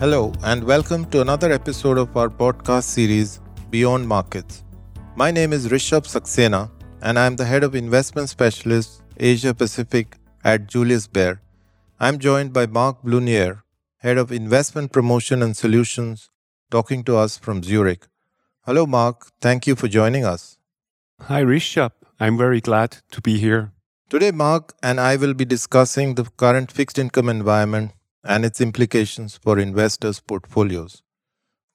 Hello, and welcome to another episode of our podcast series, Beyond Markets. My name is Rishabh Saxena, and I am the head of investment specialist Asia Pacific at Julius Baer. I'm joined by Mark Blunier, head of investment promotion and solutions, talking to us from Zurich. Hello, Mark. Thank you for joining us. Hi, Rishabh. I'm very glad to be here. Today, Mark and I will be discussing the current fixed income environment and its implications for investors' portfolios.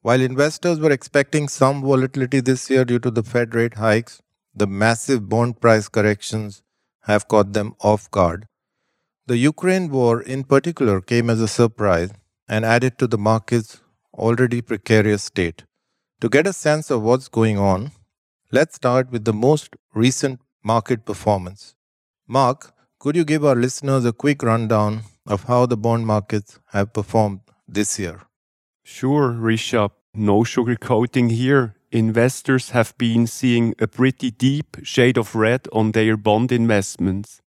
While investors were expecting some volatility this year due to the Fed rate hikes, the massive bond price corrections have caught them off guard. The Ukraine war, in particular, came as a surprise and added to the market's already precarious state. To get a sense of what's going on, let's start with the most recent market performance. Mark, could you give our listeners a quick rundown of how the bond markets have performed this year? Sure, Rishabh. No sugarcoating here. Investors have been seeing a pretty deep shade of red on their bond investments.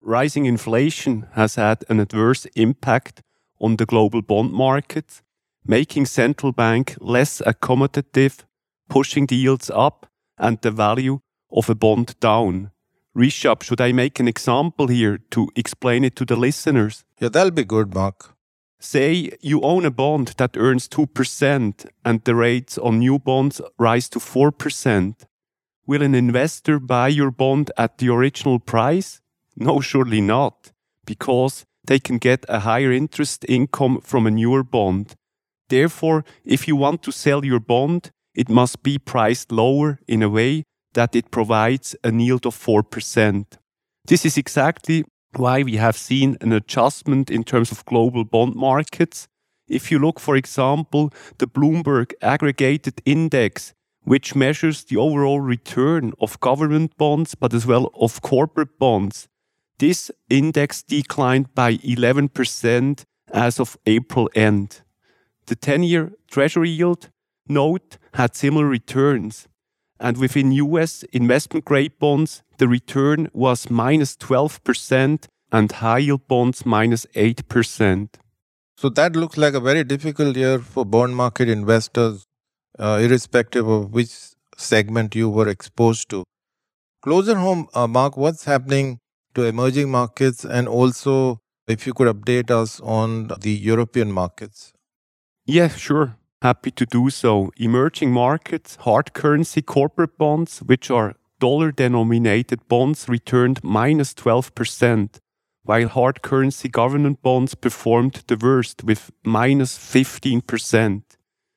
Rising inflation has had an adverse impact on the global bond market, making central bank less accommodative, pushing the yields up and the value of a bond down. Rishabh, should I make an example here to explain it to the listeners? Yeah, that'll be good, Mark. Say you own a bond that earns 2% and the rates on new bonds rise to 4%. Will an investor buy your bond at the original price? No, surely not, because they can get a higher interest income from a newer bond. Therefore, if you want to sell your bond, it must be priced lower in a way that it provides a yield of 4%. This is exactly why we have seen an adjustment in terms of global bond markets. If you look, for example, the Bloomberg Aggregated Index, which measures the overall return of government bonds, but as well of corporate bonds, this index declined by 11% as of April end. The 10 year Treasury yield note had similar returns and within US investment grade bonds, the return was minus 12% and high yield bonds minus 8%. So that looks like a very difficult year for bond market investors, uh, irrespective of which segment you were exposed to. Closer home, uh, Mark, what's happening to emerging markets and also if you could update us on the European markets? Yeah, sure. Happy to do so. Emerging markets, hard currency corporate bonds, which are dollar denominated bonds, returned minus 12%, while hard currency government bonds performed the worst with minus 15%.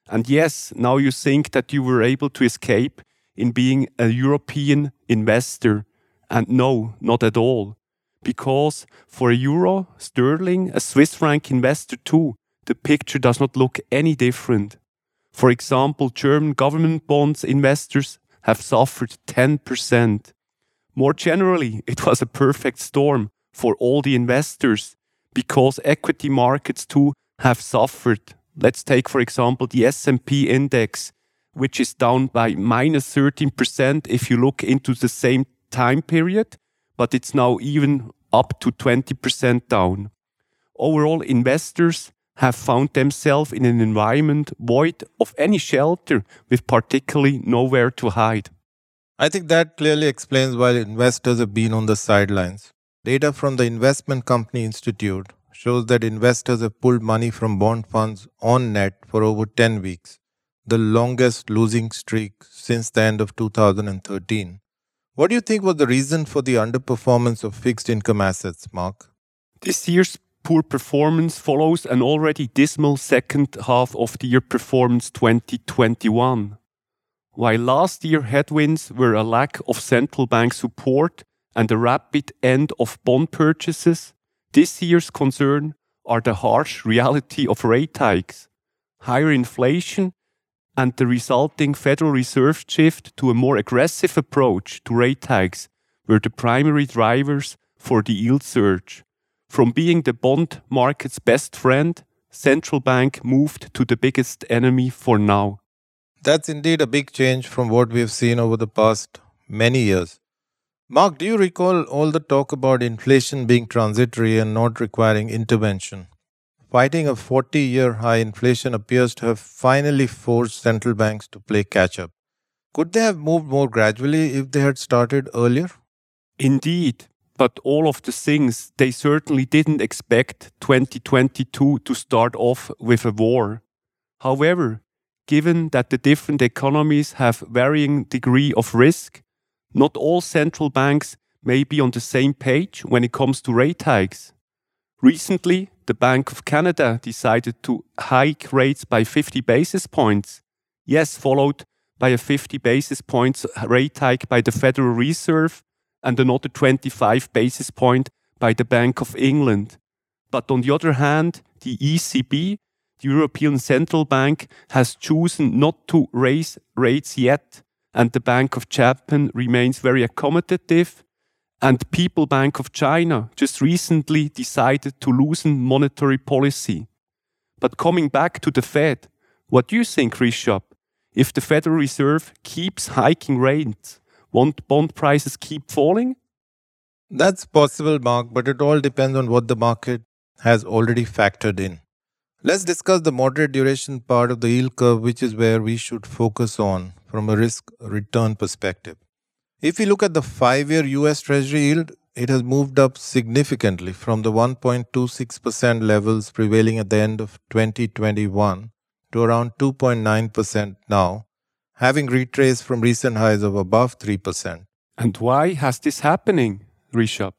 And yes, now you think that you were able to escape in being a European investor. And no, not at all. Because for a euro, sterling, a Swiss franc investor too, the picture does not look any different. For example, German government bonds investors have suffered 10%. More generally, it was a perfect storm for all the investors because equity markets too have suffered. Let's take for example the S&P index which is down by minus 13% if you look into the same time period, but it's now even up to 20% down. Overall, investors have found themselves in an environment void of any shelter, with particularly nowhere to hide. I think that clearly explains why investors have been on the sidelines. Data from the Investment Company Institute shows that investors have pulled money from bond funds on net for over 10 weeks, the longest losing streak since the end of 2013. What do you think was the reason for the underperformance of fixed income assets, Mark? This year's poor performance follows an already dismal second half of the year performance 2021. While last year headwinds were a lack of central bank support and a rapid end of bond purchases, this year's concern are the harsh reality of rate hikes, higher inflation, and the resulting Federal Reserve shift to a more aggressive approach to rate hikes were the primary drivers for the yield surge. From being the bond market's best friend, central bank moved to the biggest enemy for now. That's indeed a big change from what we have seen over the past many years. Mark, do you recall all the talk about inflation being transitory and not requiring intervention? Fighting a 40 year high inflation appears to have finally forced central banks to play catch up. Could they have moved more gradually if they had started earlier? Indeed, but all of the things they certainly didn't expect 2022 to start off with a war. However, given that the different economies have varying degree of risk, not all central banks may be on the same page when it comes to rate hikes. Recently, the Bank of Canada decided to hike rates by 50 basis points. Yes, followed by a 50 basis points rate hike by the Federal Reserve and another 25 basis point by the Bank of England. But on the other hand, the ECB, the European Central Bank, has chosen not to raise rates yet, and the Bank of Japan remains very accommodative. And People Bank of China just recently decided to loosen monetary policy. But coming back to the Fed, what do you think, Rishabh? If the Federal Reserve keeps hiking rates, won't bond prices keep falling? That's possible, Mark, but it all depends on what the market has already factored in. Let's discuss the moderate duration part of the yield curve, which is where we should focus on from a risk return perspective. If we look at the five year US Treasury yield, it has moved up significantly from the 1.26% levels prevailing at the end of 2021 to around 2.9% now, having retraced from recent highs of above 3%. And why has this happening, Rishabh?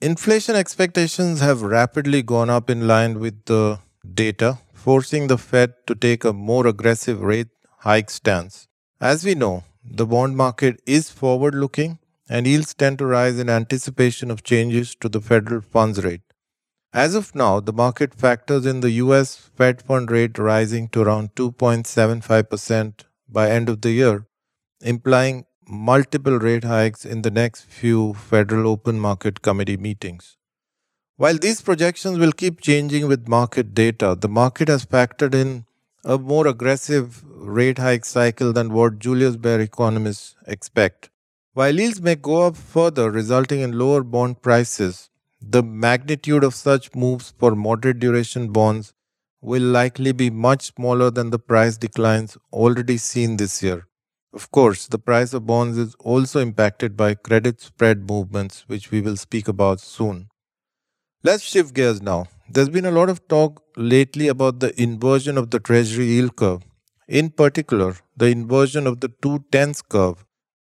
Inflation expectations have rapidly gone up in line with the data, forcing the Fed to take a more aggressive rate hike stance. As we know, the bond market is forward looking and yields tend to rise in anticipation of changes to the federal funds rate. As of now, the market factors in the US Fed fund rate rising to around 2.75% by end of the year, implying multiple rate hikes in the next few Federal Open Market Committee meetings. While these projections will keep changing with market data, the market has factored in a more aggressive rate hike cycle than what Julius Baer economists expect. While yields may go up further, resulting in lower bond prices, the magnitude of such moves for moderate duration bonds will likely be much smaller than the price declines already seen this year. Of course, the price of bonds is also impacted by credit spread movements, which we will speak about soon. Let's shift gears now. There's been a lot of talk lately about the inversion of the Treasury yield curve. In particular, the inversion of the two tenths curve,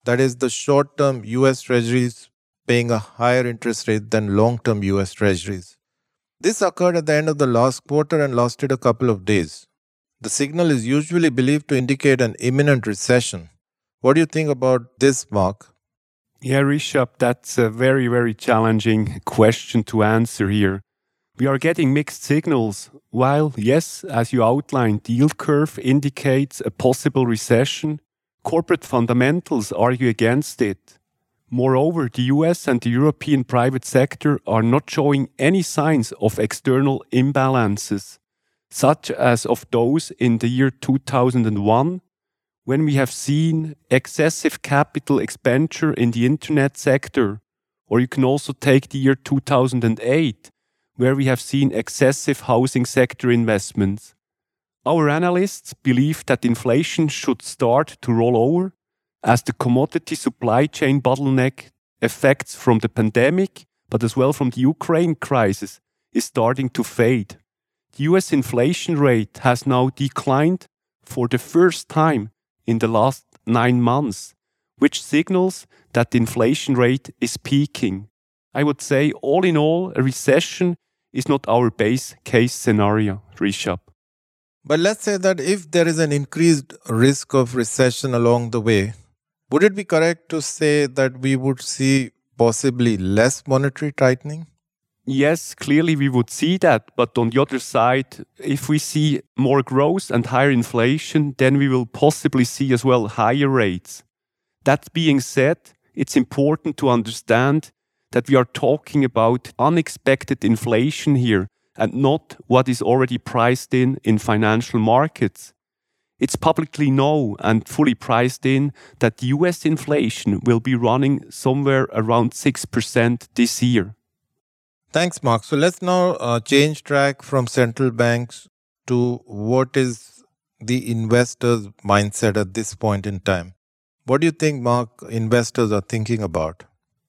that is, the short term US Treasuries paying a higher interest rate than long term US Treasuries. This occurred at the end of the last quarter and lasted a couple of days. The signal is usually believed to indicate an imminent recession. What do you think about this, Mark? Yeah, Rishabh, that's a very, very challenging question to answer here. We are getting mixed signals. While, yes, as you outlined, the yield curve indicates a possible recession, corporate fundamentals argue against it. Moreover, the US and the European private sector are not showing any signs of external imbalances, such as of those in the year 2001, when we have seen excessive capital expenditure in the internet sector, or you can also take the year 2008, where we have seen excessive housing sector investments. Our analysts believe that inflation should start to roll over as the commodity supply chain bottleneck effects from the pandemic, but as well from the Ukraine crisis, is starting to fade. The US inflation rate has now declined for the first time in the last nine months, which signals that the inflation rate is peaking. I would say, all in all, a recession is not our base case scenario, Rishabh. But let's say that if there is an increased risk of recession along the way, would it be correct to say that we would see possibly less monetary tightening? Yes, clearly we would see that. But on the other side, if we see more growth and higher inflation, then we will possibly see as well higher rates. That being said, it's important to understand that we are talking about unexpected inflation here and not what is already priced in in financial markets. It's publicly known and fully priced in that US inflation will be running somewhere around 6% this year. Thanks, Mark. So let's now uh, change track from central banks to what is the investor's mindset at this point in time. What do you think, Mark, investors are thinking about?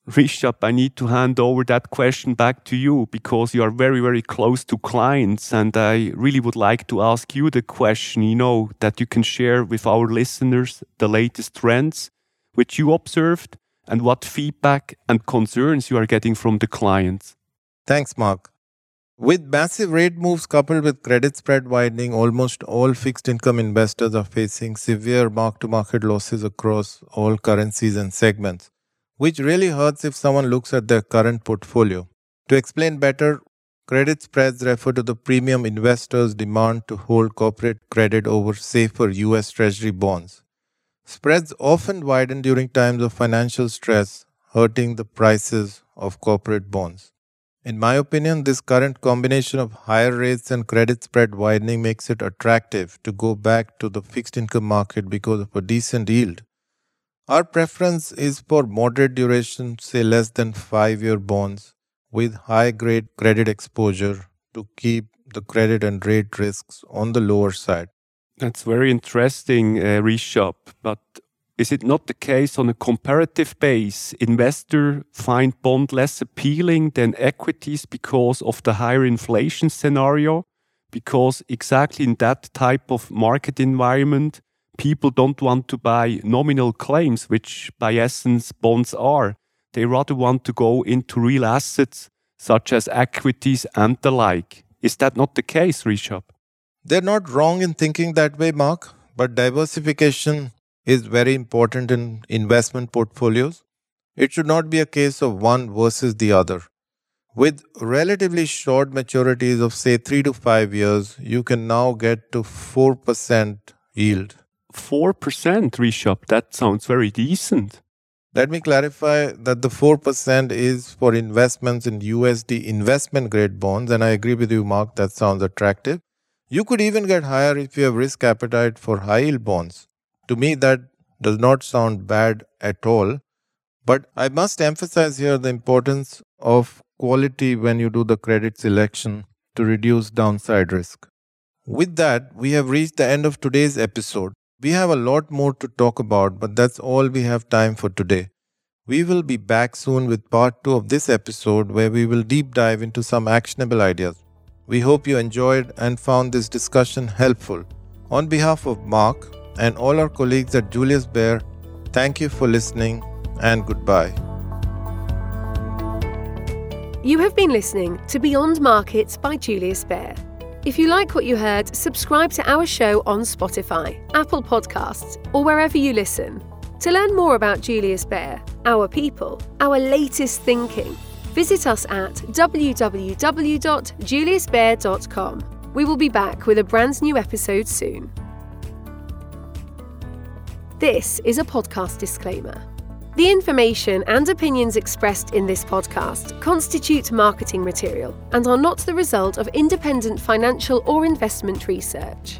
Rishabh, I need to hand over that question back to you because you are very, very close to clients. And I really would like to ask you the question, you know, that you can share with our listeners the latest trends which you observed and what feedback and concerns you are getting from the clients. Thanks, Mark. With massive rate moves coupled with credit spread widening, almost all fixed income investors are facing severe mark to market losses across all currencies and segments which really hurts if someone looks at their current portfolio. To explain better, credit spreads refer to the premium investors' demand to hold corporate credit over safer US Treasury bonds. Spreads often widen during times of financial stress, hurting the prices of corporate bonds. In my opinion, this current combination of higher rates and credit spread widening makes it attractive to go back to the fixed income market because of a decent yield. Our preference is for moderate duration, say less than 5 year bonds with high grade credit exposure to keep the credit and rate risks on the lower side. That's very interesting, uh, Rishabh. But is it not the case on a comparative base? Investor find bond less appealing than equities because of the higher inflation scenario? Because exactly in that type of market environment, people don't want to buy nominal claims, which by essence bonds are. They rather want to go into real assets such as equities and the like. Is that not the case, Rishabh? They're not wrong in thinking that way, Mark, but diversification is very important in investment portfolios. It should not be a case of one versus the other. With relatively short maturities of, say, three to five years, you can now get to 4% yield 4% Rishabh. That sounds very decent. Let me clarify that the 4% is for investments in USD investment grade bonds, and I agree with you, Mark, that sounds attractive. You could even get higher if you have risk appetite for high yield bonds. To me, that does not sound bad at all. But I must emphasize here the importance of quality when you do the credit selection to reduce downside risk. With that, we have reached the end of today's episode. We have a lot more to talk about, but that's all we have time for today. We will be back soon with part 2 of this episode where we will deep dive into some actionable ideas. We hope you enjoyed and found this discussion helpful. On behalf of Mark and all our colleagues at Julius Baer, thank you for listening and goodbye. You have been listening to Beyond Markets by Julius Baer. If you like what you heard, subscribe to our show on Spotify, Apple Podcasts, or wherever you listen. To learn more about Julius Baer, our people, our latest thinking, visit us at www.juliusbaer.com. We will be back with a brand new episode soon. This is a podcast disclaimer. The information and opinions expressed in this podcast constitute marketing material and are not the result of independent financial or investment research.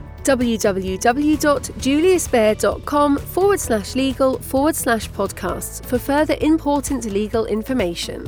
www.juliusbaer.com forward slash legal forward slash podcasts for further important legal information.